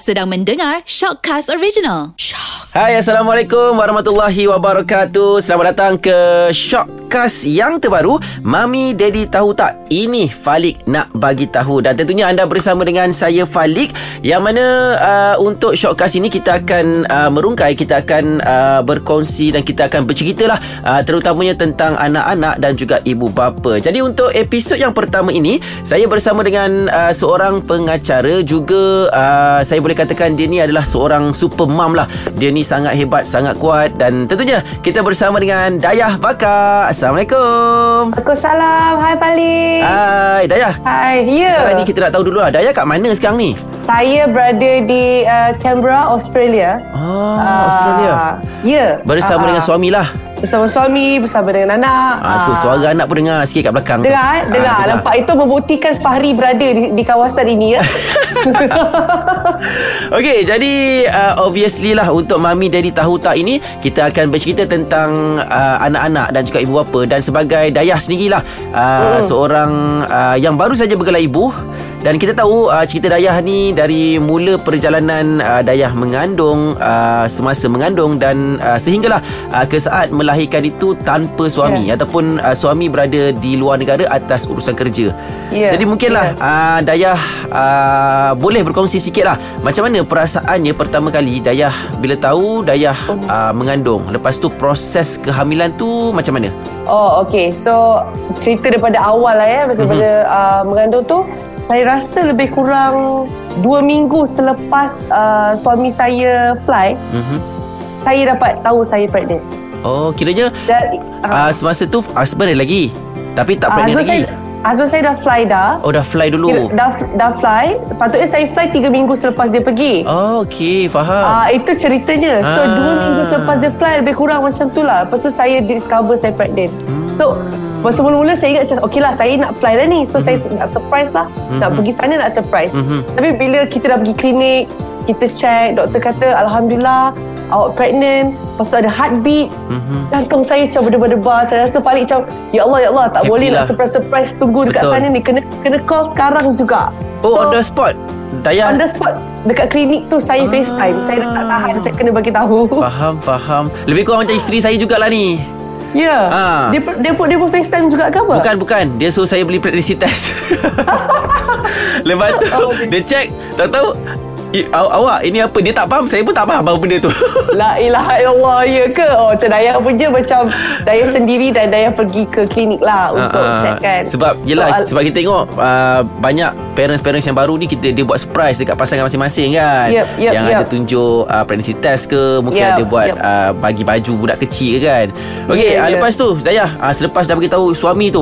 Sedang mendengar Shockcast Original. Shock. Hai Assalamualaikum Warahmatullahi Wabarakatuh Selamat datang ke Shockcast yang terbaru Mami Daddy Tahu Tak Ini Falik nak bagi tahu. Dan tentunya anda bersama dengan saya Falik Yang mana uh, untuk Shockcast ini Kita akan uh, merungkai Kita akan uh, berkongsi Dan kita akan bercerita lah uh, Terutamanya tentang anak-anak dan juga ibu bapa. Jadi untuk episod yang pertama ini Saya bersama dengan uh, seorang pengacara Juga uh, saya boleh katakan dia ni adalah seorang super mom lah. Dia ni sangat hebat, sangat kuat dan tentunya kita bersama dengan Dayah Baka. Assalamualaikum. Waalaikumsalam. Hai Pali. Hai Dayah. Hai. Ya. Sekarang ni kita nak tahu dulu lah Dayah kat mana sekarang ni? Saya berada di uh, Canberra, Australia. Ah, Australia. Ya. Bersama Ah, dengan ah. suami lah. Bersama suami, bersama dengan anak. Ah, tu Ah. suara anak pun dengar sikit kat belakang. tu. Dengar, eh? dengar. Ah, Nampak itu membuktikan Fahri berada di, di kawasan ini ya. Okey, jadi uh, obviously lah untuk Mami Daddy Tahu Tak ini kita akan bercerita tentang uh, anak-anak dan juga ibu bapa dan sebagai Dayah sendirilah uh, seorang uh, yang baru saja bergelar ibu dan kita tahu uh, cerita Dayah ni dari mula perjalanan uh, Dayah mengandung uh, semasa mengandung dan uh, sehinggalah uh, ke saat melahirkan itu tanpa suami Ya. ataupun uh, suami berada di luar negara atas urusan kerja. Ya, Jadi mungkinlah ya. uh, Dayah uh, boleh berkongsi sikit lah Macam mana perasaannya pertama kali Dayah bila tahu Dayah uh, mengandung Lepas tu proses kehamilan tu macam mana? Oh, okay. So, cerita daripada awal lah ya. Daripada uh, mengandung tu, saya rasa lebih kurang dua minggu selepas uh, suami saya fly, Mm-hmm. saya dapat tahu saya pregnant. Oh kiranya Dan, uh, semasa tu husband ada lagi Tapi tak Ah, pregnant husband lagi Saya, husband saya dah fly dah. Oh dah fly Kira, dulu dah, dah fly. Patutnya saya fly tiga minggu selepas dia pergi. Oh okey faham Ah itu ceritanya. So Ah. minggu selepas dia fly lebih kurang macam tu lah. Lepas tu saya discover saya pregnant. Hmm. So Masa mula-mula saya ingat macam Okay lah saya nak fly dah ni So saya nak surprise lah. Nak pergi sana nak surprise. Mhm. Tapi bila kita dah pergi klinik Kita check Doktor kata Alhamdulillah Awak pregnant. Lepas tu ada heartbeat. Mhm. Jantung saya macam berdebar-debar. Saya rasa balik macam Ya Allah ya Allah Tak Happy boleh lah. nak surprise-surprise Tunggu dekat Betul. sana ni. Kena kena call sekarang juga. Oh on the spot? Dayah? On the spot. Dekat klinik tu Saya Ah. FaceTime. Saya tak tahan Saya kena bagi tahu. Faham faham. Lebih kurang macam isteri saya jugalah ni Ya. Ah. Dia dia pun dia pun FaceTime juga ke apa? Bukan bukan. Dia suruh saya beli pregnancy test. Lepas tu Oh, okay. Dia check. Tahu-tahu "I- aw- Awak ini apa Dia tak faham Saya pun tak faham Apa benda tu La ilaha illallah Ya ke Oh macam Dayah punya Macam Dayah sendiri Dan Dayah pergi ke klinik lah Untuk Ah, ah. check kan Sebab Yelah Soal- Sebab kita tengok uh, Banyak parents-parents yang baru ni kita Dia buat surprise Dekat pasangan masing-masing kan Yep, yep, Yang yep. ada tunjuk uh, Pregnancy test ke Mungkin Yep, ada buat yep. uh, Bagi baju budak kecil ke kan Okey Ya, uh. Lepas tu Dayah uh, Selepas dah beritahu suami tu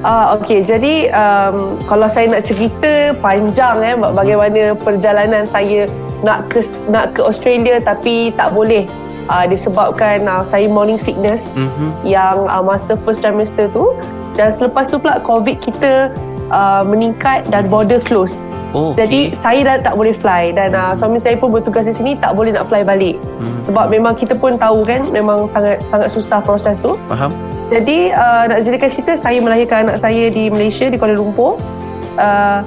Ah, okay, jadi um, kalau saya nak cerita panjang eh ba- bagaimana perjalanan saya nak ke nak ke Australia tapi tak boleh uh, disebabkan uh, saya morning sickness Mhm. yang uh, masa first trimester tu dan selepas tu pula COVID kita uh, meningkat dan border close. Oh Jadi okey. saya dah tak boleh fly dan uh, suami saya pun bertugas di sini tak boleh nak fly balik. Hmm. Sebab memang kita pun tahu kan memang sangat sangat susah proses tu. Faham Jadi uh, nak jadikan cerita saya melahirkan anak saya di Malaysia di Kuala Lumpur uh,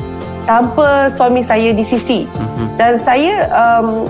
tanpa suami saya di sisi Mhm. dan saya um,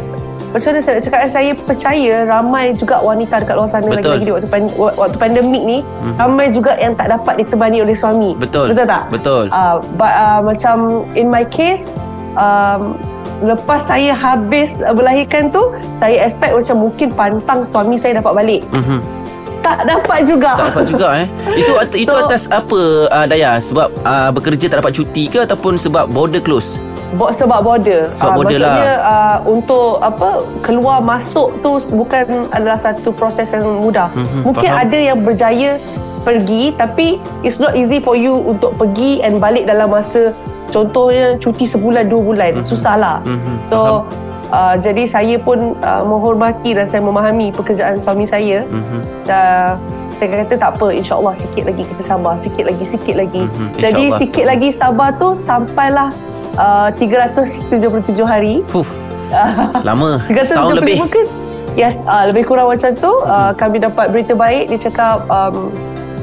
macam mana saya nak cakap saya percaya ramai juga wanita dekat luar sana Betul. lagi-lagi di waktu, pan, waktu pandemik ni Mhm. ramai juga yang tak dapat ditemani oleh suami Betul betul tak Betul uh, but, uh, macam in my case um, lepas saya habis uh, melahirkan tu saya expect macam mungkin pantang suami saya dapat balik Mhm. Tak dapat juga Tak dapat juga eh Itu itu So- atas apa uh, Dayah Sebab uh, bekerja tak dapat cuti ke Ataupun sebab border close Bo- sebab border. Sebab Ah, border maksudnya uh, untuk apa keluar masuk tu bukan adalah satu proses yang mudah. Mhm, Mungkin faham. ada yang berjaya pergi tapi it's not easy for you untuk pergi and balik dalam masa contohnya cuti sebulan dua bulan. Mhm. Susahlah. Mhm, So uh, jadi saya pun uh, menghormati dan saya memahami pekerjaan suami saya. Mhm. Dan saya kata tak apa insyaAllah sikit lagi kita sabar sikit lagi sikit lagi. Mhm, jadi sikit lagi sabar tu sampailah uh, 377 hari. Fuh, Lama. 375 Setahun lebih. ke? Yes uh, lebih kurang macam tu uh, kami dapat berita baik. Dia cakap um,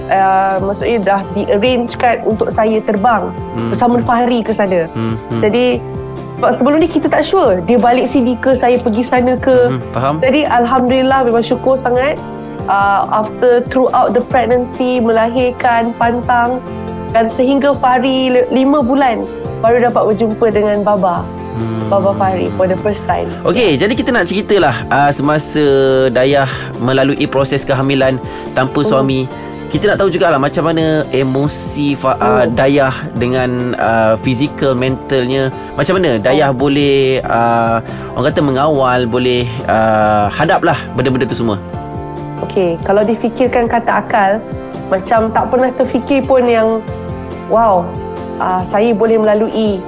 uh, maksudnya dah di arrange kan untuk saya terbang Hmm. bersama Fahri ke sana. Mhm. jadi Sebab sebelum ni kita tak sure Dia balik sini ke Saya pergi sana ke Hmm, faham? Jadi Alhamdulillah Memang syukur sangat uh, After throughout the pregnancy Melahirkan Pantang Dan sehingga Fahri li- Lima bulan Baru dapat berjumpa dengan Baba Hmm. Baba Fahri For the first time Okey, jadi kita nak ceritalah uh, semasa Dayah melalui proses kehamilan tanpa suami. Kita nak tahu jugalah macam mana emosi fa- uh, Dayah dengan uh, physical mentalnya. Macam mana Dayah boleh uh, orang kata mengawal, boleh uh, hadaplah benda-benda tu semua. Okay, kalau difikirkan kata akal, macam tak pernah terfikir pun yang, wow, uh, saya boleh melalui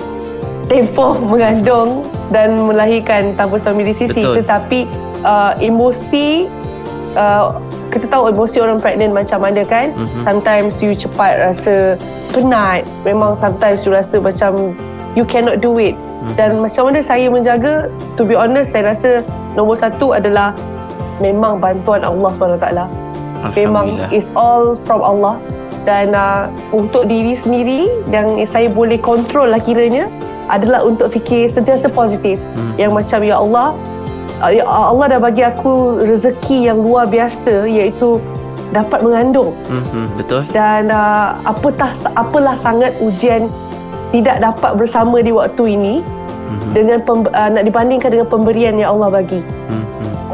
tempoh mengandung dan melahirkan tanpa suami di sisi. Betul. Tetapi uh, emosi, uh, kita tahu emosi orang pregnant macam mana kan? Mhm. Sometimes you cepat rasa penat. Memang sometimes you rasa macam you cannot do it. Mhm. Dan macam mana saya menjaga, to be honest, saya rasa nombor satu adalah memang bantuan Allah SWT. Memang it's all from Allah. Dan uh, untuk diri sendiri yang saya boleh kontrol lah kiranya adalah untuk fikir sentiasa positif. Hmm. Yang macam ya Allah, Allah dah bagi aku rezeki yang luar biasa iaitu dapat mengandung Mhm, betul. dan uh, apatah apalah sangat ujian tidak dapat bersama di waktu ini Mhm, dengan pem- uh, nak dibandingkan dengan pemberian yang Allah bagi. mhm.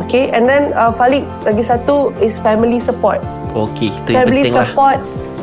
Okay, and then uh, Falik lagi satu is family support. Okey, itu yang family penting lah. support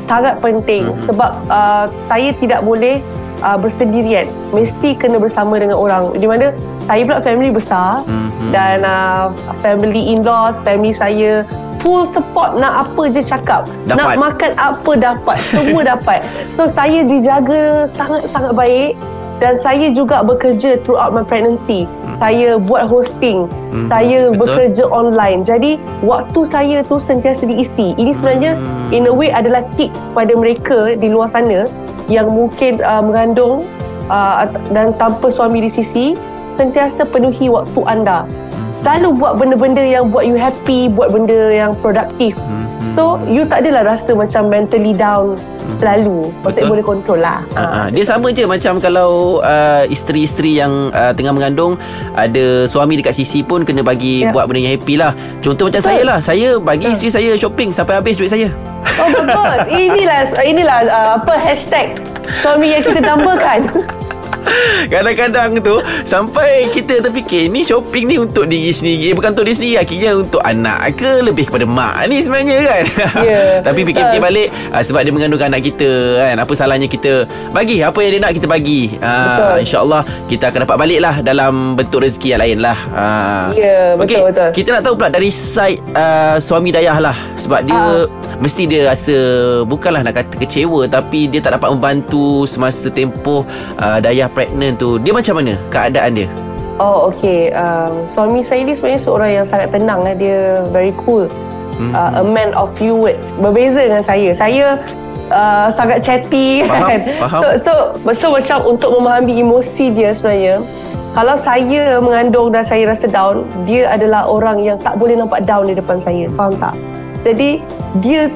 sangat penting Mhm. sebab uh, saya tidak boleh uh, bersendirian. Mesti kena bersama dengan orang. Di mana saya pula family besar Mhm. dan uh, family in-laws, family saya full support nak apa je cakap. Dapat. Nak makan apa dapat. Semua dapat. So saya dijaga sangat-sangat baik dan saya juga bekerja throughout my pregnancy. Saya buat hosting. Mhm, Saya betul. bekerja online. Jadi waktu saya tu sentiasa diisi. Ini sebenarnya Hmm. in a way adalah tips kepada mereka di luar sana yang mungkin uh, mengandung uh, dan tanpa suami di sisi sentiasa penuhi waktu anda. Selalu buat benda-benda yang buat you happy, buat benda yang produktif. Mhm. So you tak adalah rasa macam mentally down selalu. Maksudnya boleh control lah. Uh, dia sama je macam kalau uh, isteri-isteri yang uh, tengah mengandung ada suami dekat sisi pun kena bagi Ya. buat benda yang happy lah. Contoh macam saya lah, saya bagi isteri saya shopping sampai habis duit saya. Oh betul. inilah inilah uh, apa hashtag suami yang kita tambahkan. Kadang-kadang tu sampai kita terfikir ni shopping ni untuk diri sendiri bukan untuk diri sendiri akhirnya untuk anak ke lebih kepada mak ni sebenarnya kan. Ya, Tapi fikir-fikir balik uh, sebab dia mengandungkan anak kita kan apa salahnya kita bagi apa yang dia nak kita bagi. Uh, InsyaAllah kita akan dapat balik lah dalam bentuk rezeki yang lain lah. Uh, Ya, betul, Okey, betul. Kita nak tahu pula dari side uh, suami Dayah lah sebab dia Ah. mesti dia rasa bukanlah nak kata kecewa tapi dia tak dapat membantu semasa tempoh uh, Dayah pregnant tu. Dia macam mana keadaan dia? Oh okay um, Suami saya ni sebenarnya seorang yang sangat tenang lah. Dia very cool Hmm. uh, A man of few words Berbeza dengan saya Saya uh, sangat chatty Faham, kan faham. So, so, so macam untuk memahami emosi dia sebenarnya Kalau saya mengandung dan saya rasa down Dia adalah orang yang tak boleh nampak down di depan saya Faham tak? Jadi dia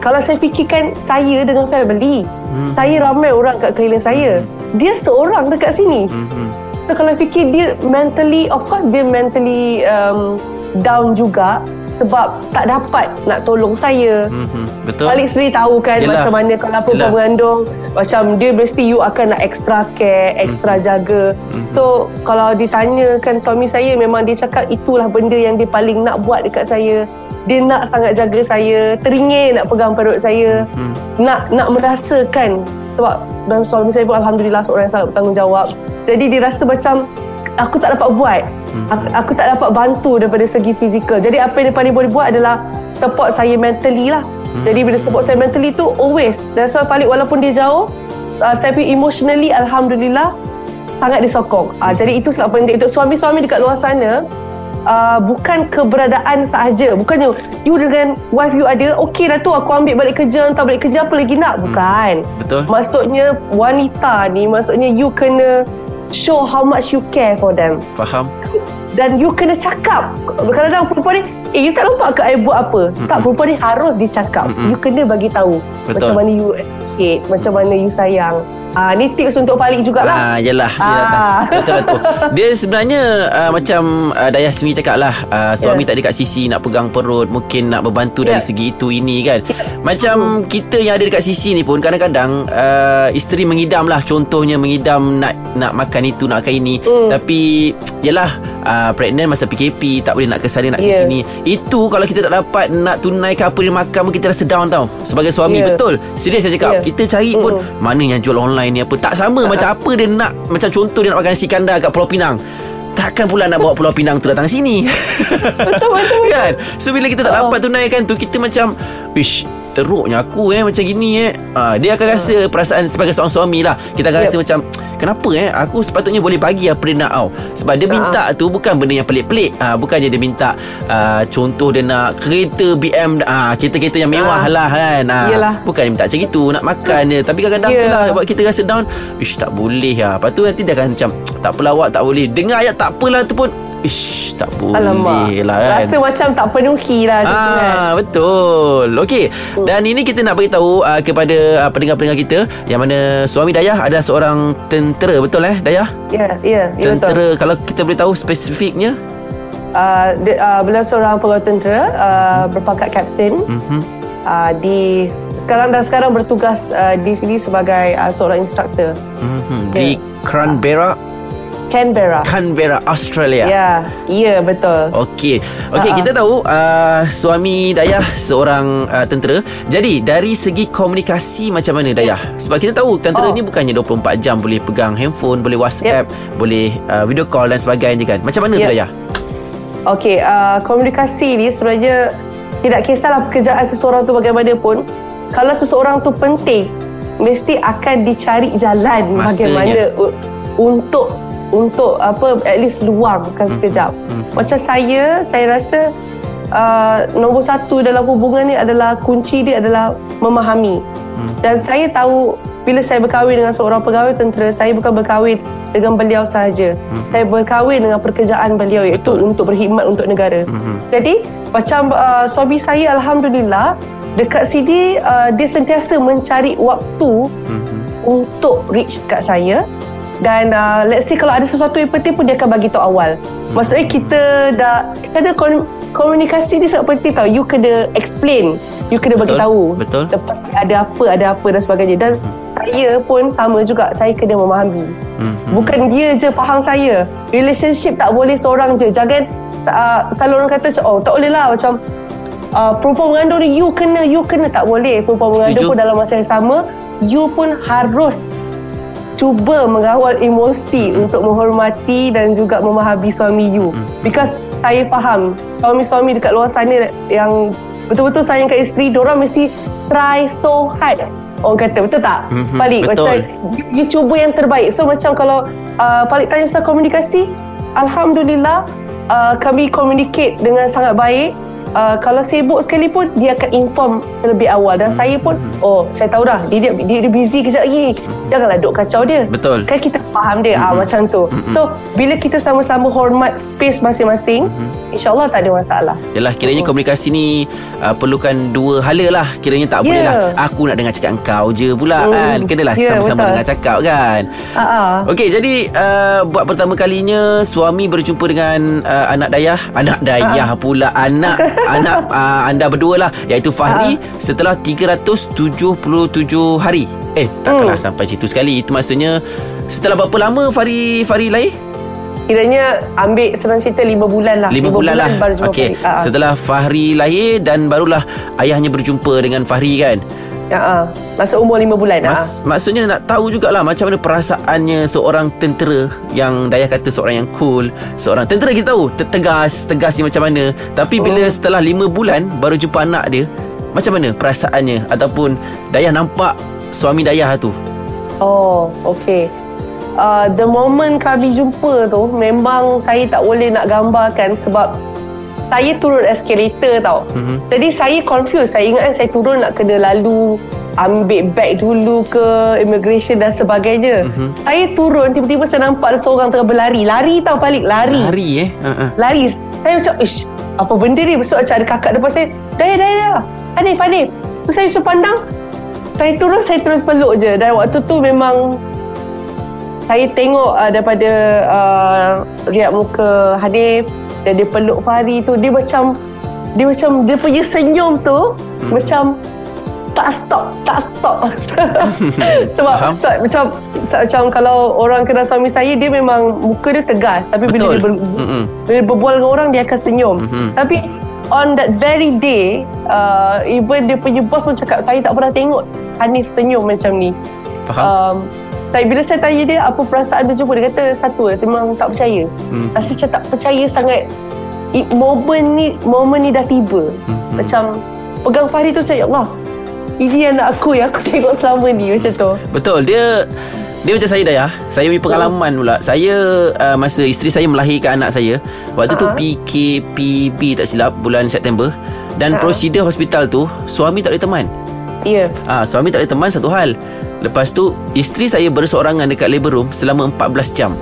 kalau saya fikirkan saya dengan family Hmm. Saya ramai orang kat keliling saya Dia seorang dekat sini Mhm. So kalau fikir dia mentally Of course dia mentally um, Down juga Sebab tak dapat nak tolong saya Mhm. Betul? Balik sendiri tahu kan Yelah. Macam mana kalau apa Yelah. mengandung Macam dia mesti you akan nak extra care Extra jaga Mhm. So kalau ditanyakan suami saya Memang dia cakap itulah benda yang dia paling nak buat dekat saya Dia nak sangat jaga saya Teringin nak pegang perut saya Mhm. nak nak merasakan sebab dan suami saya pun alhamdulillah seorang yang sangat bertanggungjawab. Jadi dia rasa macam aku tak dapat buat. Aku, aku tak dapat bantu daripada segi fizikal. Jadi apa yang dia paling boleh buat adalah support saya mentally lah. Jadi bila support saya mentally tu always. That's why paling walaupun dia jauh uh, tapi emotionally alhamdulillah sangat disokong. Uh, jadi itu sebab penting untuk suami-suami dekat luar sana uh, bukan keberadaan sahaja. Bukannya you dengan wife you ada, okey dah tu aku ambil balik kerja, hantar balik kerja apa lagi nak? Bukan. Betul? Maksudnya wanita ni, maksudnya you kena show how much you care for them. Faham? Dan you kena cakap. Kadang-kadang perempuan ni, eh you tak nampak ke I buat apa? Tak, perempuan ni harus dicakap. Mm-mm. You kena bagi tahu Betul. macam mana you appreciate, macam mana you sayang. Ah, ni tips untuk Falik jugalah. Ah, yelah, Ah. Betul lah tu Dia sebenarnya uh, Macam uh, Dayah sendiri cakap lah uh, Suami Ya. tak ada kat sisi Nak pegang perut Mungkin nak membantu Dari Ya. segi itu ini kan Macam kita yang ada dekat sisi ni pun Kadang-kadang uh, Isteri mengidam lah Contohnya mengidam Nak nak makan itu Nak makan ini Hmm. Tapi Yelah uh, Pregnant masa PKP Tak boleh nak ke sana Nak ke Ya. sini Itu kalau kita tak dapat Nak tunaikan apa dia makan pun Kita rasa down tau Sebagai suami Ya. Betul Serius saya cakap Ya. Kita cari pun Mm-mm. Mana yang jual online ni apa Tak sama macam apa dia nak Macam contoh dia nak makan nasi kandar Kat Pulau Pinang Takkan pula nak bawa Pulau Pinang tu datang sini Betul, betul, betul. Kan So bila kita tak Oh. dapat tunaikan tu Kita macam Wish Teruknya aku eh Macam gini eh. Ha, Dia akan rasa Perasaan sebagai seorang suami lah. Kita akan Yep. rasa macam Kenapa eh? Aku sepatutnya boleh bagi apa dia nak tau. Sebab dia minta tu Bukan benda yang pelik-pelik. Ha, Bukannya dia minta uh, Contoh dia nak Kereta BM ah Kereta-kereta yang mewah Ah. lah kan. Ha. Bukan dia minta macam itu Nak makan je Tapi kadang-kadang Ya. tu lah Buat kita rasa down. Ish tak boleh lah. Lepas tu nanti dia akan macam Tak apalah awak tak boleh. Dengar ayat tak apalah tu pun Ish tak boleh Alamak. lah kan Rasa macam tak penuhi lah. gitu kan. Ah betul. Okey. Dan ini kita nak beritahu uh, kepada uh, pendengar-pendengar kita yang mana suami Dayah adalah seorang tentera betul eh Dayah? Ya, ya, ya betul. Tentera kalau kita boleh tahu spesifiknya. Uh, dia, uh, beliau seorang pegawai tentera uh, berpangkat kapten Mhm. uh, di sekarang dan sekarang bertugas uh, di sini sebagai uh, seorang instruktor Mhm. Ya. Di Canberra, Canberra. Canberra, Australia. Ya, ya betul. Okey. Okey, kita tahu uh, suami Dayah seorang uh, tentera. Jadi dari segi komunikasi macam mana Dayah? Sebab kita tahu tentera Oh. ni bukannya 24 jam boleh pegang handphone, boleh WhatsApp, boleh uh, video call dan sebagainya kan. Macam mana tu Yep. Dayah? Okey, uh, komunikasi ni sebenarnya tidak kisahlah pekerjaan seseorang tu bagaimanapun. Kalau seseorang tu penting, mesti akan dicari jalan Masanya. bagaimana u- untuk untuk apa at least luangkan sekejap. mhm. Macam saya, saya rasa uh, nombor satu dalam hubungan ni adalah kunci dia adalah memahami. Hmm. Dan saya tahu bila saya berkahwin dengan seorang pegawai tentera, saya bukan berkahwin dengan beliau sahaja. Saya berkahwin dengan pekerjaan beliau iaitu Hmm. Betul. untuk berkhidmat untuk negara. Mhm. Jadi macam uh, suami saya alhamdulillah dekat sini uh, dia sentiasa mencari waktu Mhm. untuk reach kat saya dan uh, let's say kalau ada sesuatu yang penting pun dia akan bagi tahu awal. Maksudnya kita dah kita ada kon- komunikasi ni sangat penting tau. You kena explain, you kena bagi tahu. betul. Lepas ada apa, ada apa dan sebagainya. Dan saya pun sama juga, saya kena memahami. Mhm. Bukan dia je faham saya. Relationship tak boleh seorang je. Jangan uh, selalu orang kata oh tak boleh lah macam uh, perempuan mengandung ni you kena, you kena. Tak boleh. Perempuan mengandung pun dalam masa yang sama, you pun harus cuba mengawal emosi untuk menghormati dan juga memahami suami you. Because saya faham suami-suami dekat luar sana yang betul-betul sayang kat isteri, diorang mesti try so hard. Orang kata betul tak? Mhm, Balik betul. macam you, you cuba yang terbaik. So macam kalau uh, Palik tanya pasal komunikasi, Alhamdulillah uh, kami communicate dengan sangat baik. Uh, kalau sibuk sekalipun dia akan inform terlebih awal dan saya pun oh saya tahu dah dia dia, dia, busy kejap lagi janganlah duk kacau dia Betul. kan kita faham dia ah macam tu so bila kita sama-sama hormat space masing-masing insyaallah tak ada masalah Yalah kiranya komunikasi ni uh, perlukan dua hala lah. Kiranya tak Ya. boleh lah aku nak dengar cakap kau je pula Hmm. kan. Kenalah Ya, sama-sama betul. dengar cakap kan. ah Okey jadi uh, buat pertama kalinya suami berjumpa dengan uh, anak dayah, anak dayah Ah. pula anak anak uh, anda berdua lah iaitu Fahri setelah 377 hari. Eh takkanlah Hmm. sampai situ sekali. Itu maksudnya setelah berapa lama Fahri Fahri lahir? kiranya ambil senang cerita lima bulan lah Lima bulan, lah baru jumpa Okey Fahri. Ah, ah. Setelah Fahri lahir Dan barulah Ayahnya berjumpa dengan Fahri kan ah, ah. masa umur lima bulan ah. Mas, Maksudnya nak tahu jugalah Macam mana perasaannya Seorang tentera Yang Dayah kata Seorang yang cool Seorang tentera kita tahu te- Tegas Tegas ni macam mana Tapi bila Oh. setelah lima bulan Baru jumpa anak dia Macam mana perasaannya Ataupun Dayah nampak Suami Dayah tu Oh, okay. Uh, the moment kami jumpa tu, memang saya tak boleh nak gambarkan sebab saya turun escalator tau. Mhm. Jadi saya confused. Saya ingat kan saya turun nak kena lalu ambil beg dulu ke immigration dan sebagainya. Mhm. Saya turun, tiba-tiba saya nampak ada seorang tengah berlari. Lari tau balik, lari. Hari eh uh-uh. Lari. Saya macam, ish, apa benda ni? Besok macam ada kakak depan saya. Daya, daya, daya. Hanif, Hanif. Terus saya macam pandang. saya turun saya terus peluk je dan waktu tu memang saya tengok uh, daripada uh, riak muka Hanif dan dia peluk Fahri tu dia macam dia macam dia punya senyum tu hmm. macam tak stop tak stop sebab tak, macam macam kalau orang kenal suami saya dia memang muka dia tegas tapi Betul. bila dia ber, mm-hmm. bila berbual dengan orang dia akan senyum mm-hmm. tapi on that very day uh, even dia punya boss pun cakap saya tak pernah tengok Hanif senyum macam ni Faham um, tapi bila saya tanya dia apa perasaan dia? Jumpa dia kata satu dia memang tak percaya. Hmm. rasa macam tak percaya sangat. I, momen ni momen ni dah tiba. Hmm. macam pegang Fahri tu saya Allah ini anak aku yang aku tengok selama ni macam tu. Betul Dia dia macam saya Dayah. Saya punya pengalaman pula. Saya uh, Masa isteri saya melahirkan anak saya Waktu tu Ha-ha. PKPB tak silap Bulan September. Dan Ha-ha. prosedur hospital tu Suami tak boleh teman. Ya. Ah, Suami tak boleh teman satu hal Lepas tu Isteri saya berseorangan dekat labor room Selama 14 jam.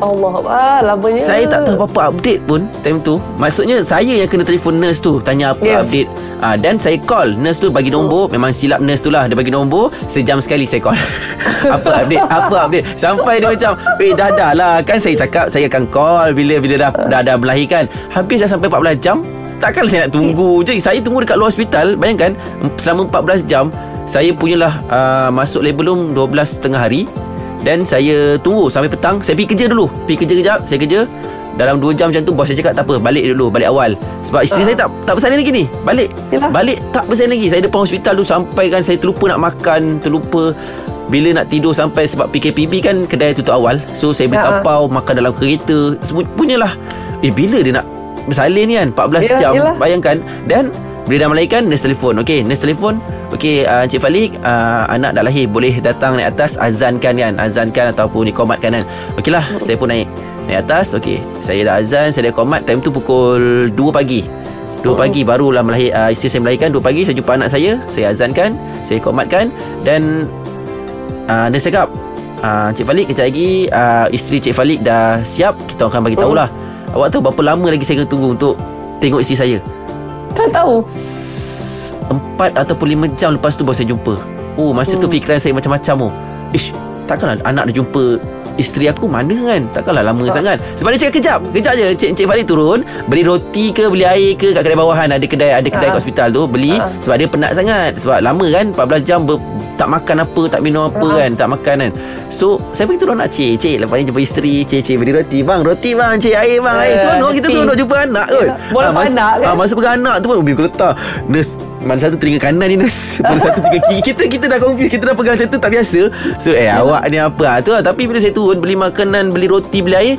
Allah ah, lamanya. Saya tak tahu apa-apa update pun Time tu. Maksudnya saya yang kena telefon nurse tu Tanya apa Yeah. update. Ah, Dan saya call. Nurse tu bagi nombor. Memang silap nurse tu lah. Dia bagi nombor. Sejam sekali saya call. Apa update? Apa update? Sampai dia macam Eh dah dah lah. Kan saya cakap Saya akan call Bila bila dah dah, dah melahirkan Habis dah sampai 14 jam Takkan saya nak tunggu je. Saya tunggu dekat luar hospital. Bayangkan Selama 14 jam Saya punyalah uh, Masuk labor room 12 setengah hari. Dan saya tunggu sampai petang. Saya pergi kerja dulu. Pergi kerja kejap Saya kerja. Dalam 2 jam macam tu Bos saya cakap tak apa Balik dulu Balik awal. Sebab isteri Ah. saya tak tak bersalin lagi ni Balik. Yelah. Balik tak bersalin lagi. Saya depan hospital tu Sampai kan saya terlupa nak makan Terlupa Bila nak tidur sampai Sebab PKPB kan Kedai tutup awal. So saya beli Ah, ah. tapau Makan dalam kereta. Punyalah. Eh bila dia nak Bersalin ni kan? 14 Yelah, jam. yelah. Bayangkan. Dan bila dah melahirkan Nurse telefon Okay nurse telefon Okay uh, Encik Falik uh, Anak dah lahir Boleh datang naik atas Azankan kan? Azankan ataupun dikomatkan kan? Okey lah Saya pun naik Naik atas. Okay Saya dah azan Saya dah komat Time tu pukul 2 pagi. 2 pagi barulah melahir uh, Isteri saya melahirkan. 2 pagi saya jumpa anak saya Saya azankan Saya komatkan. Dan uh, Dia cakap uh, Cik Falik kejap lagi uh, Isteri Cik Falik dah siap Kita akan bagi tahulah. Awak tahu berapa lama lagi saya kena tunggu Untuk tengok isteri saya? Tak tahu Empat ataupun lima jam lepas tu baru saya jumpa. Oh masa tu fikiran saya macam-macam oh. Ish Takkanlah anak dia jumpa Isteri aku mana kan? Takkanlah lama sangat. Sebab dia cakap kejap Kejap je. Encik, Encik Farid turun Beli roti ke Beli air ke Kat kedai bawahan. Ada kedai Ada kedai Ha. kat hospital tu Beli. Ha. Sebab dia penat sangat. Sebab lama kan 14 jam ber, Tak makan apa Tak minum apa Ha. kan Tak makan kan. So Saya pergi turun nak cik. Cik lepas ni jumpa isteri. Cik cik beli roti. Bang roti bang Cik air bang Air. Eh, seronok Kita hati. seronok jumpa anak kot. boleh Ah, mas- anak kan? ah, Masa pegang anak tu pun aku letak. Nurse Mana satu telinga kanan ni nurse Mana satu telinga kiri. Kita kita dah confused. Kita dah pegang macam tu Tak biasa. So eh awak ni apa? Ah, tu lah. Tapi bila saya turun Beli makanan Beli roti Beli air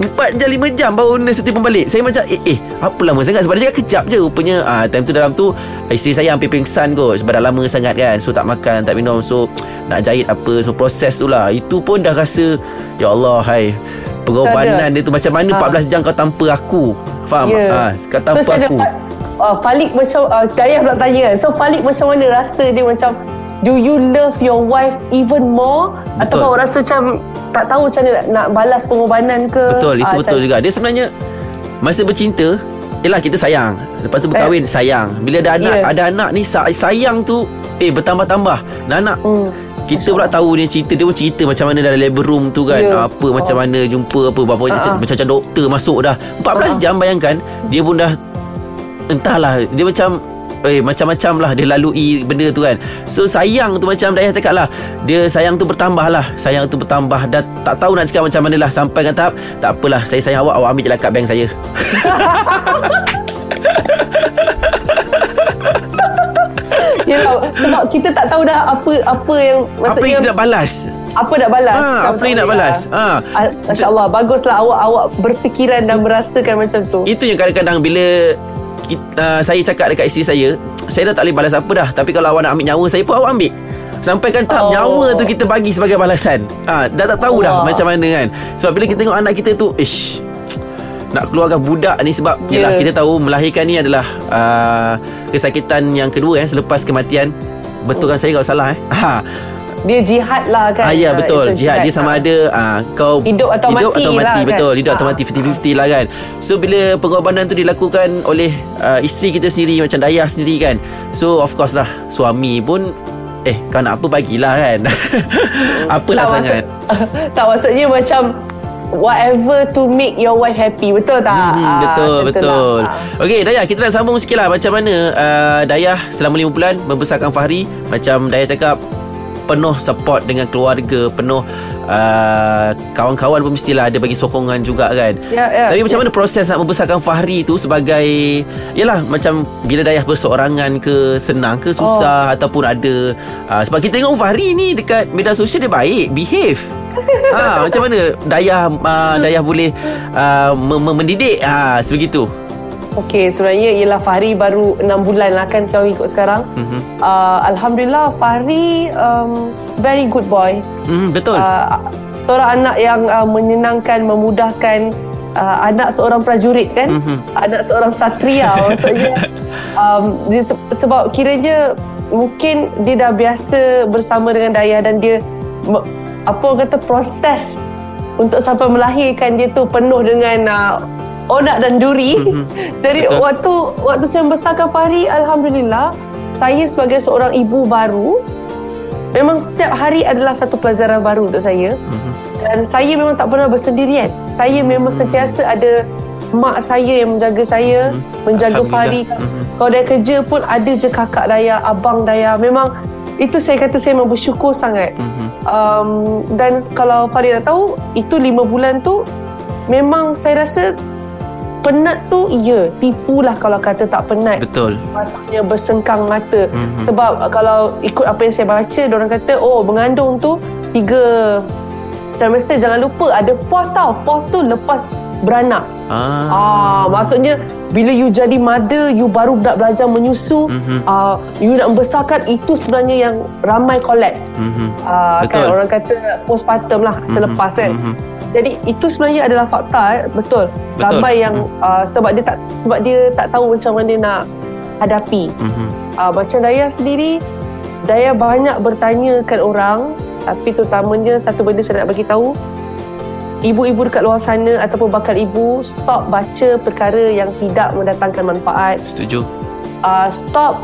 Empat jam lima jam Baru nurse tu pun balik Saya macam Eh eh Apa lama sangat? Sebab dia cakap kejap je. Rupanya ah, Time tu dalam tu Isteri saya hampir pingsan kot. Sebab dah lama sangat kan. So tak makan Tak minum. So Nak jahit apa. So proses tu lah. Itu pun dah rasa Ya Allah hai. Pengorbanan dia tu Macam mana Ha. 14 jam kau tanpa aku? Faham? Ya. Ah, kau tanpa Terus aku. Fa- uh, Falik macam uh, Saya pula tanya So Falik macam mana rasa dia macam Do you love your wife even more Atau Betul. awak rasa macam Tak tahu macam mana nak, nak balas pengorbanan ke Betul itu Ah, betul macam- juga Dia sebenarnya Masa bercinta Yelah kita sayang Lepas tu berkahwin sayang Bila ada anak Ya. Ada anak ni sa- Sayang tu Eh bertambah-tambah anak Hmm. Kita pula tahu dia cerita Dia pun cerita macam mana Dalam labor room tu kan Ya. Apa macam Oh. mana Jumpa apa Berapa Ah, macam, ah. macam doktor masuk dah 14 jam bayangkan Dia pun dah Entahlah. Dia macam Eh macam-macam lah Dia lalui benda tu kan. So sayang tu macam Dayah cakap lah. Dia sayang tu bertambah lah. Sayang tu bertambah. Dah tak tahu nak cakap macam mana lah Sampai kan tahap Tak apalah. Saya sayang awak Awak ambil je lah kat bank saya. Yelah, sebab kita tak tahu dah apa apa yang Apa maksudnya yang kita nak balas? Apa nak balas. Ha, Macam apa yang nak boleh balas? lah. Ha. Ah, Masya Allah Baguslah awak awak berfikiran dan merasakan macam tu. Itu yang kadang-kadang Bila uh, Saya cakap dekat isteri saya Saya dah tak boleh balas apa dah Tapi kalau awak nak ambil nyawa saya pun Awak ambil Sampai kan tahap Oh. nyawa tu kita bagi sebagai balasan ha, Dah tak tahu dah Allah. macam mana kan Sebab bila kita tengok anak kita tu Ish nak keluarkan budak ni sebab Ya. yeah. kita tahu melahirkan ni adalah uh, kesakitan yang kedua eh selepas kematian betulkan saya kalau salah eh ha Dia jihad lah kan Ah ya Ah, betul itu jihad dia sama Ah. ada ah kau Hidup atau hidup mati atau mati lah kan? betul hidup atau Ah. mati 50-50 lah kan so bila pengorbanan tu dilakukan oleh uh, isteri kita sendiri macam dayah sendiri kan so of course lah suami pun Eh kau nak apa bagilah kan Apalah tak sangat Maksud, tak maksudnya macam Whatever to make your wife happy Betul tak? Hmm, Ah, betul macam tu betul. lah. Ah. Okey Dayah kita nak sambung sikit lah macam mana uh, Dayah selama 5 bulan membesarkan Fahri macam Dayah cakap penuh support dengan keluarga penuh uh, kawan-kawan pun mestilah ada bagi sokongan juga kan. Ya, ya. Tapi macam mana proses nak membesarkan Fahri tu sebagai yalah macam bila Dayah berseorangan ke senang ke susah oh. ataupun ada uh, sebab kita tengok Fahri ni dekat media sosial dia baik behave. ha, macam mana Dayah uh, Dayah boleh uh, mendidik ha, sebegitu. Okey, sebenarnya ialah Fahri baru 6 bulan lah kan kalau ikut sekarang. Mhm. Uh, Alhamdulillah Fahri um, very good boy. Hmm, betul. Uh, seorang anak yang uh, menyenangkan, memudahkan uh, anak seorang prajurit kan? Mhm. Anak seorang satria maksudnya. Um, dia, se- sebab kiranya mungkin dia dah biasa bersama dengan Dayah dan dia apa orang kata proses untuk sampai melahirkan dia tu penuh dengan uh, onak dan duri. Mhm. Jadi Betul. waktu waktu saya membesarkan Fahri alhamdulillah saya sebagai seorang ibu baru memang setiap hari adalah satu pelajaran baru untuk saya. Mhm. Dan saya memang tak pernah bersendirian. Saya memang sentiasa ada mak saya yang menjaga saya, Mhm. menjaga Fahri. Mhm. Kalau dia kerja pun ada je kakak Daya, abang Daya. Memang itu saya kata saya memang bersyukur sangat. Mhm. Um, dan kalau Fahri nak tahu, itu lima bulan tu memang saya rasa penat tu ya tipulah kalau kata tak penat Betul. maksudnya bersengkang mata Mhm. sebab uh, kalau ikut apa yang saya baca orang kata oh mengandung tu tiga trimester jangan lupa ada fourth tau fourth tu lepas beranak Ah. ah maksudnya bila you jadi mother you baru nak belajar menyusu Mhm. ah you nak membesarkan itu sebenarnya yang ramai collapse Mhm. ah Betul. kan orang kata postpartum lah Mhm. selepas kan Mhm. Jadi itu sebenarnya adalah fakta eh. betul. Betul. Ramai yang uh, sebab dia tak sebab dia tak tahu macam mana nak hadapi. Mhm. Uh, macam Daya sendiri Daya banyak bertanyakan orang tapi terutamanya satu benda saya nak bagi tahu ibu-ibu dekat luar sana ataupun bakal ibu stop baca perkara yang tidak mendatangkan manfaat. Setuju. Uh, stop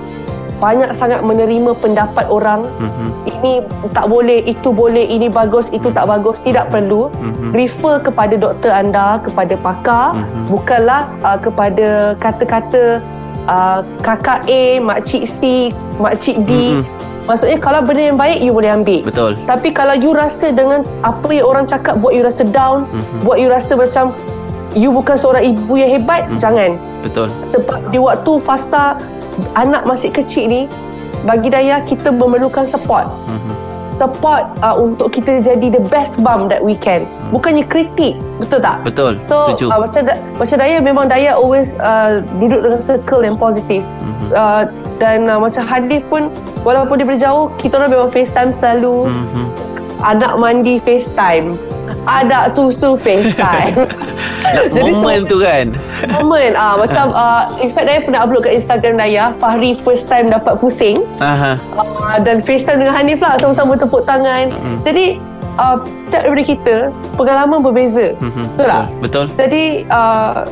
banyak sangat menerima pendapat orang Mhm. ini tak boleh, itu boleh, ini bagus, itu tak bagus. Tidak perlu. Mhm. Refer kepada doktor anda, kepada pakar. Mhm. Bukanlah uh, kepada kata-kata uh, kakak A, makcik C, makcik D. Mhm. Maksudnya kalau benda yang baik, you boleh ambil. Betul. Tapi kalau you rasa dengan apa yang orang cakap buat you rasa down, Mhm. buat you rasa macam you bukan seorang ibu yang hebat, Mhm. jangan. Betul. Sebab di waktu fasa anak masih kecil ni, bagi Daya kita memerlukan support Mhm. support uh, untuk kita jadi the best mom that we can. Bukannya kritik, betul tak? Betul. So Setuju. uh, macam macam Daya memang Daya always uh, duduk dengan circle yang positif. Mhm. Uh, dan uh, macam Hadif pun walaupun dia berjauh, kita orang memang FaceTime selalu. Mhm. Anak mandi FaceTime. Anak susu FaceTime. Moment tu kan. Moment ah macam uh, in fact Daya pernah upload kat Instagram Daya Fahri first time dapat pusing Aha. uh, dan FaceTime dengan Hanif lah sama-sama tepuk tangan. Mm-mm. Jadi uh, setiap daripada kita pengalaman berbeza. Mhm. Betul tak? Betul. Jadi uh,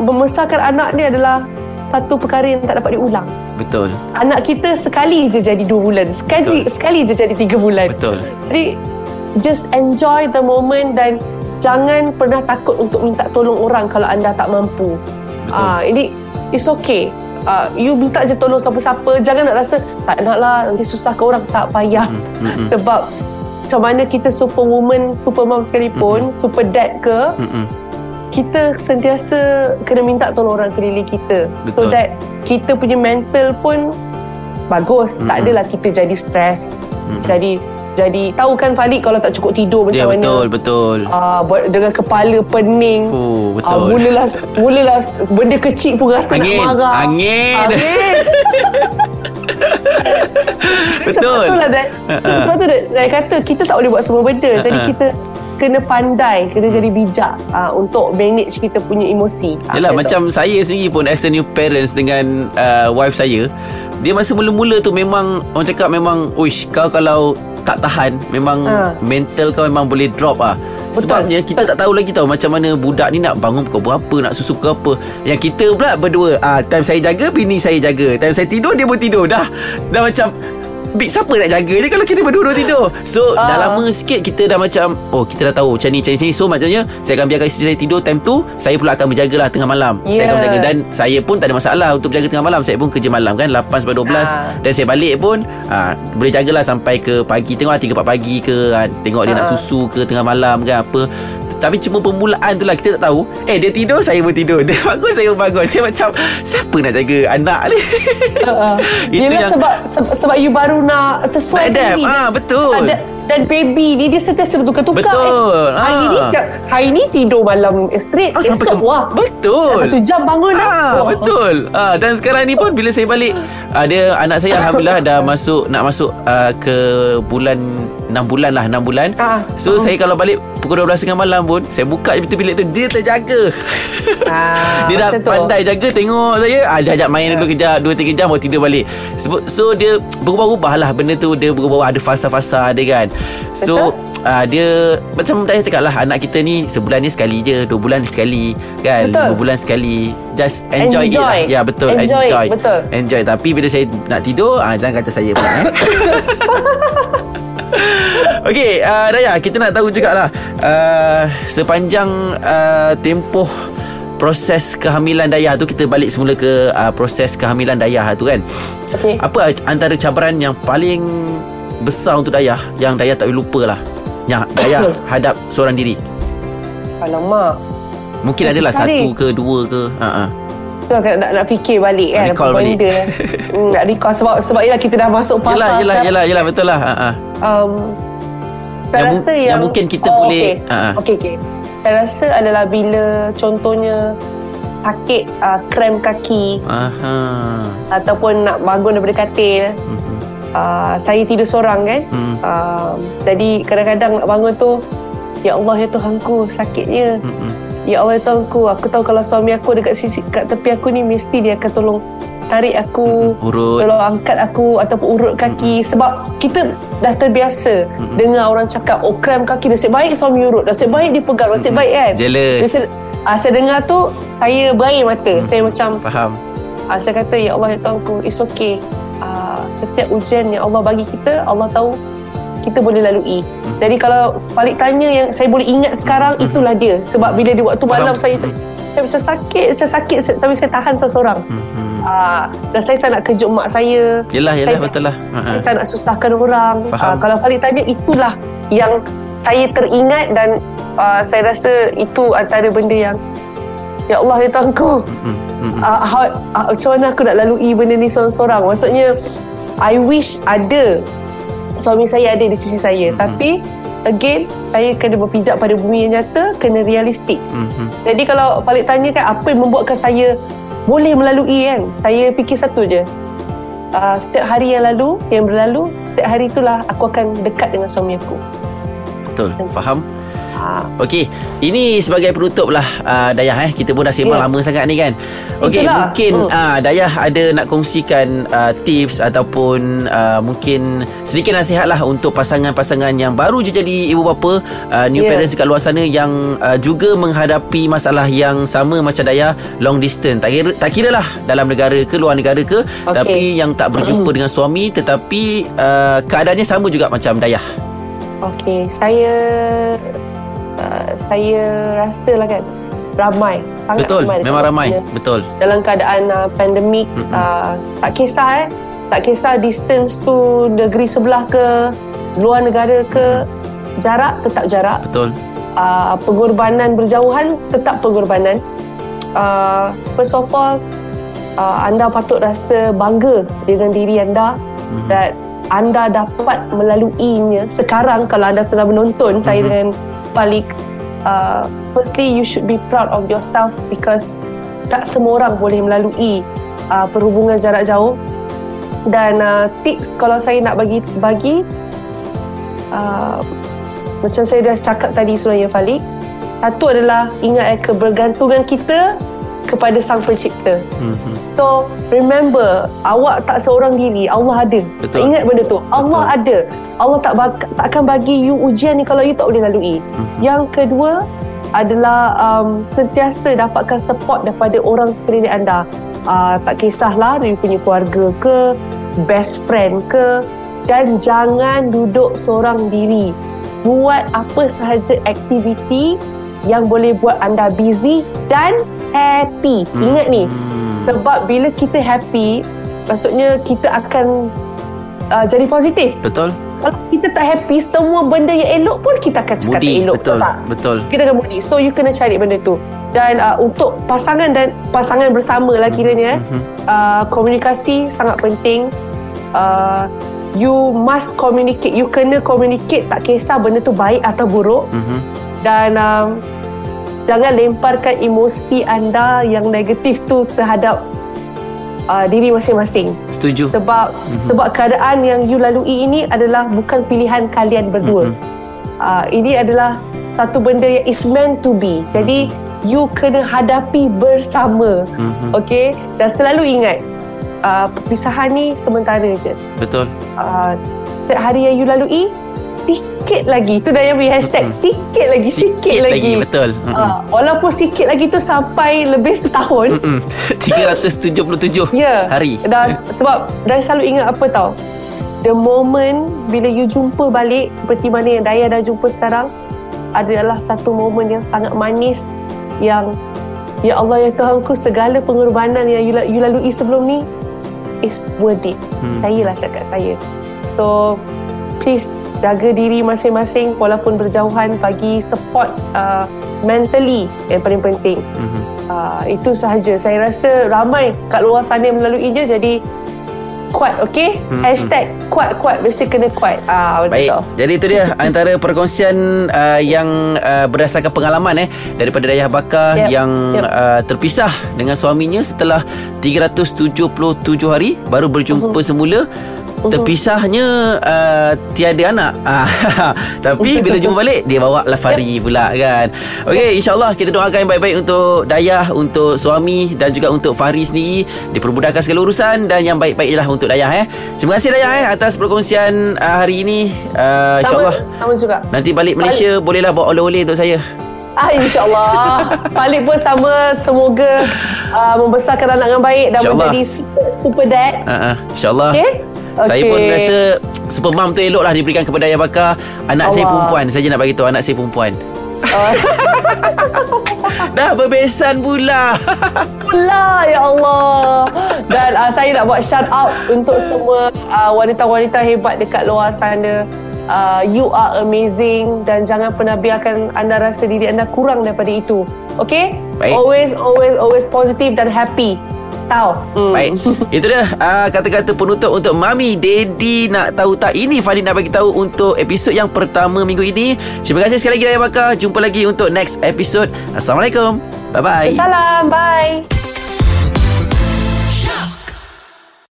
membesarkan anak ni adalah satu perkara yang tak dapat diulang. Betul. Anak kita sekali je jadi dua bulan, sekali Betul. sekali je jadi tiga bulan. Betul. Jadi just enjoy the moment dan jangan pernah takut untuk minta tolong orang kalau anda tak mampu. Ah, ini it's okay. Uh, you minta je tolong siapa-siapa Jangan nak rasa Tak nak lah Nanti susah ke orang Tak payah Hmm, mm-mm. Sebab Macam mana kita superwoman Super mom sekalipun Super dad ke Mhm. Kita sentiasa Kena minta tolong orang keliling kita So Betul. that Kita punya mental pun Bagus Tak Mm-mm. adalah kita jadi stres Mm-mm. Jadi Jadi Tahu kan Falik Kalau tak cukup tidur macam mana betul betul. Ah, buat dengan kepala pening. Oh Ah, betul. mulalah mulalah benda kecil pun rasa Angin, nak marah. angin. Angin. Betul. Sebab tu lah Dan. Ha-ha. Sebab tu Dan, Dan kata kita tak boleh buat semua benda. Jadi Ha-ha. kita kena pandai, kena jadi bijak uh, untuk manage kita punya emosi. Ah, Yalah macam saya sendiri pun as a new parents dengan uh, wife saya dia masa mula-mula tu memang orang cakap memang uish kau kalau tak tahan memang Ha. mental kau memang boleh drop ah. Betul. Sebabnya kita tak tahu lagi tahu macam mana budak ni nak bangun pukul berapa, nak susu pukul apa. Yang kita pula berdua, ah time saya jaga, bini saya jaga. Time saya tidur dia pun tidur dah. Dah macam Big siapa nak jaga dia Kalau kita berdua-dua tidur So Ah. dah lama sikit Kita dah macam Oh kita dah tahu Macam ni macam ni, So maknanya Saya akan biarkan isteri saya tidur Time tu Saya pula akan berjaga lah Tengah malam Saya akan Yeah. berjaga Dan saya pun tak ada masalah Untuk berjaga tengah malam Saya pun kerja malam kan 8 sampai 12 Ah. Dan saya balik pun ah, Boleh jagalah sampai ke pagi Tengok lah 3-4 pagi ke kan. Tengok dia nak Ah. susu ke Tengah malam ke apa tapi cuma permulaan tu lah Kita tak tahu Eh dia tidur Saya pun tidur Dia bangun Saya pun bangun Saya macam Siapa nak jaga anak ni Uh, Itu Yelah yang- sebab, sebab sebab you baru nak sesuai Nak adapt. diri. Ah, betul. Dan, dan baby ni dia sentiasa bertukar-tukar. Betul. Eh, hari Ah. ni jap- hari ni tidur malam straight. Ah, Esok ke- wah. Betul Satu jam bangun dah. Ah, Wah. betul. Ah, dan sekarang ni pun bila saya balik, ah, dia anak saya alhamdulillah dah masuk nak masuk ah, ke bulan 6 bulan lah, 6 bulan. Ah. So saya kalau balik pukul 12 tengah malam pun, saya buka je pintu bilik tu, dia terjaga. Ah, dia dah macam tu. pandai jaga tengok saya. Ah, dia ajak main dulu kejap 2 3 jam baru tidur balik. So, so dia berubah-ubah lah benda tu, dia berubah ada fasa-fasa dia kan. So Ah, dia macam Daya cakap lah Anak kita ni Sebulan ni sekali je Dua bulan sekali Kan Betul. Lima bulan sekali Just enjoy, it Enjoy. lah Ya betul Enjoy, Enjoy betul. Enjoy Tapi bila saya nak tidur ah, Jangan kata saya pula eh. Okey uh, Daya Kita nak tahu jugalah uh, Sepanjang uh, Tempoh Proses kehamilan Dayah tu Kita balik semula ke uh, Proses kehamilan Dayah tu kan Okey. Apa antara cabaran yang paling Besar untuk Dayah Yang Dayah tak boleh lupa lah Yang Dayah hadap seorang diri Alamak. Mungkin adalah satu ke dua ke uh-uh. Tu nak, nak, nak fikir balik kan Recall apa balik. benda. hmm, nak recall sebab sebab yelah kita dah masuk fasa Yelah yelah yelah yelah Betul lah uh-uh. um, saya Yang mu- rasa yang, yang mungkin kita oh, boleh- okey. Ah, ah. Okey okey. Saya rasa adalah bila contohnya sakit uh, krem kaki Aha. ataupun nak bangun daripada katil. Mhm. Uh, saya tidur seorang kan. Hmm. Uh, jadi kadang-kadang nak bangun tu Ya Allah ya Tuhanku sakitnya Mhm. Ya Allah ya Tuhanku Aku tahu kalau suami aku dekat sisi kat tepi aku ni Mesti dia akan tolong tarik aku. Urut. Tolong angkat aku Ataupun urut kaki. Sebab kita dah terbiasa Dengar orang cakap Oh krem kaki nasib baik suami urut Nasib baik dia pegang Nasib baik kan? Jealous. Nasib, ah, Saya dengar tu Saya berair mata. Saya macam Faham. ah, Saya kata Ya Allah ya Tuhanku It's okay. Ah, Setiap ujian yang Allah bagi kita Allah tahu kita boleh lalui. Hmm. Jadi kalau balik tanya yang saya boleh ingat sekarang itulah dia. Sebab bila di waktu malam saya saya macam sakit, macam sakit tapi saya tahan seorang. Mhm. Ah, dan saya tak nak kejut mak saya. Yelah yelah Saya- betul lah Saya tak nak susahkan orang. Faham. Ah, kalau balik tanya itulah yang saya teringat dan ah, saya rasa itu antara benda yang Ya Allah ya Tuhanku. Mhm. Mhm. uh, how, uh, macam mana aku nak lalui benda ni seorang-seorang maksudnya I wish ada suami saya ada di sisi saya. Mhm. tapi again saya kena berpijak pada bumi yang nyata kena realistik. Mhm. jadi kalau balik tanya kan apa yang membuatkan saya boleh melalui kan? Saya fikir satu je. Uh, setiap hari yang lalu yang berlalu setiap hari itulah aku akan dekat dengan suami aku. Betul. Faham? uh, Okey, ini sebagai penutup lah uh, Dayah eh. Kita pun dah sembang Ya. lama sangat ni kan. Okey, Itulah. mungkin Hmm. uh, Dayah ada nak kongsikan uh, tips ataupun uh, mungkin sedikit nasihat lah untuk pasangan-pasangan yang baru je jadi ibu bapa, uh, new Ya. parents dekat luar sana yang uh, juga menghadapi masalah yang sama macam Dayah, long distance. Tak kira tak kira lah dalam negara ke luar negara ke, Okey. tapi yang tak berjumpa dengan suami tetapi uh, keadaannya sama juga macam Dayah. Okey, saya uh, saya rasa lah kan ramai, sangat Betul, ramai. memang ramai. Betul. Dalam keadaan uh, pandemik, Mm-mm. uh, tak kisah eh, tak kisah distance tu negeri sebelah ke, luar negara ke, jarak tetap jarak. Betul. Uh, pengorbanan berjauhan tetap pengorbanan. Uh, first of all, uh, anda patut rasa bangga dengan diri anda Mhm. that anda dapat melaluinya sekarang kalau anda tengah menonton mm-hmm. saya dengan balik uh, firstly you should be proud of yourself because tak semua orang boleh melalui uh, perhubungan jarak jauh. Dan uh, tips kalau saya nak bagi bagi uh, macam saya dah cakap tadi sebenarnya Falik satu adalah ingat eh, kebergantungan kita kepada sang pencipta Mhm. So remember awak tak seorang diri Allah ada Betul. Ingat benda tu Allah ada Allah tak, bak- tak akan bagi you ujian ni Kalau you tak boleh lalui Mhm. Yang kedua adalah um, Sentiasa dapatkan support Daripada orang sekeliling anda uh, Tak kisahlah You punya keluarga ke Best friend ke dan jangan duduk seorang diri. Buat apa sahaja aktiviti yang boleh buat anda busy dan happy. Ingat ni, Hmm. sebab bila kita happy, maksudnya kita akan uh, jadi positif. Betul. Kalau kita tak happy, semua benda yang elok pun kita akan cakap tak elok. Betul. tak? Betul. Kita akan moody. So you kena cari benda tu. Dan uh, untuk pasangan dan pasangan bersama lah kiranya Mhm. uh, komunikasi sangat penting. Uh, you must communicate. You kena communicate tak kisah benda tu baik atau buruk. Mhm. Dan um, jangan lemparkan emosi anda yang negatif tu terhadap uh, diri masing-masing. Setuju. Sebab mm-hmm. sebab keadaan yang you lalui ini adalah bukan pilihan kalian berdua. Mhm. Uh, ini adalah satu benda yang is meant to be. Jadi you kena hadapi bersama. Mhm. Okey? Dan selalu ingat uh, perpisahan ni sementara je. Betul. Uh, setiap hari yang you lalui sikit lagi. Tu dah yang punya hashtag sikit lagi, sikit, lagi. Betul. Mhm. Uh, walaupun sikit lagi tu sampai lebih setahun. Mm-mm. 377 Ya. hari. Dah sebab dah selalu ingat apa tau. The moment bila you jumpa balik seperti mana yang Daya dah jumpa sekarang adalah satu momen yang sangat manis yang ya Allah ya Tuhanku segala pengorbanan yang you, you lalui sebelum ni is worth it. Hmm. Saya lah cakap saya. So please jaga diri masing-masing walaupun berjauhan bagi support uh, mentally yang paling penting. Mhm. Uh, itu sahaja. Saya rasa ramai kat luar sana yang melaluinya jadi kuat, okey? Hmm, Hashtag kuat-kuat. Mesti kena kuat. Ah, macam Baik. tu. Jadi itu dia antara perkongsian uh, yang uh, berdasarkan pengalaman eh daripada Dayah Bakar Yep, yang yep. Uh, terpisah dengan suaminya setelah 377 hari baru berjumpa Mhm. semula. Terpisahnya uh, tiada anak. Ah, Tapi bila jumpa balik dia bawa lah Fari pula kan. Okey insya-Allah kita doakan yang baik-baik untuk Dayah, untuk suami dan juga untuk Fari sendiri dipermudahkan segala urusan dan yang baik-baik ialah untuk Dayah eh. Terima kasih Dayah eh atas perkongsian uh, hari ini. Uh, insya-Allah sama juga. nanti balik Malaysia bolehlah bawa oleh-oleh untuk saya. Ah, InsyaAllah. Palik pun sama. Semoga uh, membesarkan anak dengan baik dan menjadi super, super dad. Uh, uh, insya-Allah. Okey? Saya Okey. pun rasa super mom tu eloklah diberikan kepada Dayah Bakar. Anak saya Allah. perempuan. Saya je nak bagi tahu anak saya perempuan. Uh, Dah berbesan pula. pula ya Allah. Dan uh, saya nak buat shout out untuk semua uh, wanita-wanita hebat dekat luar sana. Uh, you are amazing dan jangan pernah biarkan anda rasa diri anda kurang daripada itu. Okay? Baik. Always, always, always positive dan happy. Tahu? Hmm. Baik. Itu dia. Uh, Kata-kata penutup Untuk Mami Daddy Nak tahu tak Ini Fadil nak bagi tahu Untuk episod yang pertama Minggu ini. Terima kasih sekali lagi Daya Bakar. Jumpa lagi untuk next episode Assalamualaikum. Bye-bye. Salam, bye.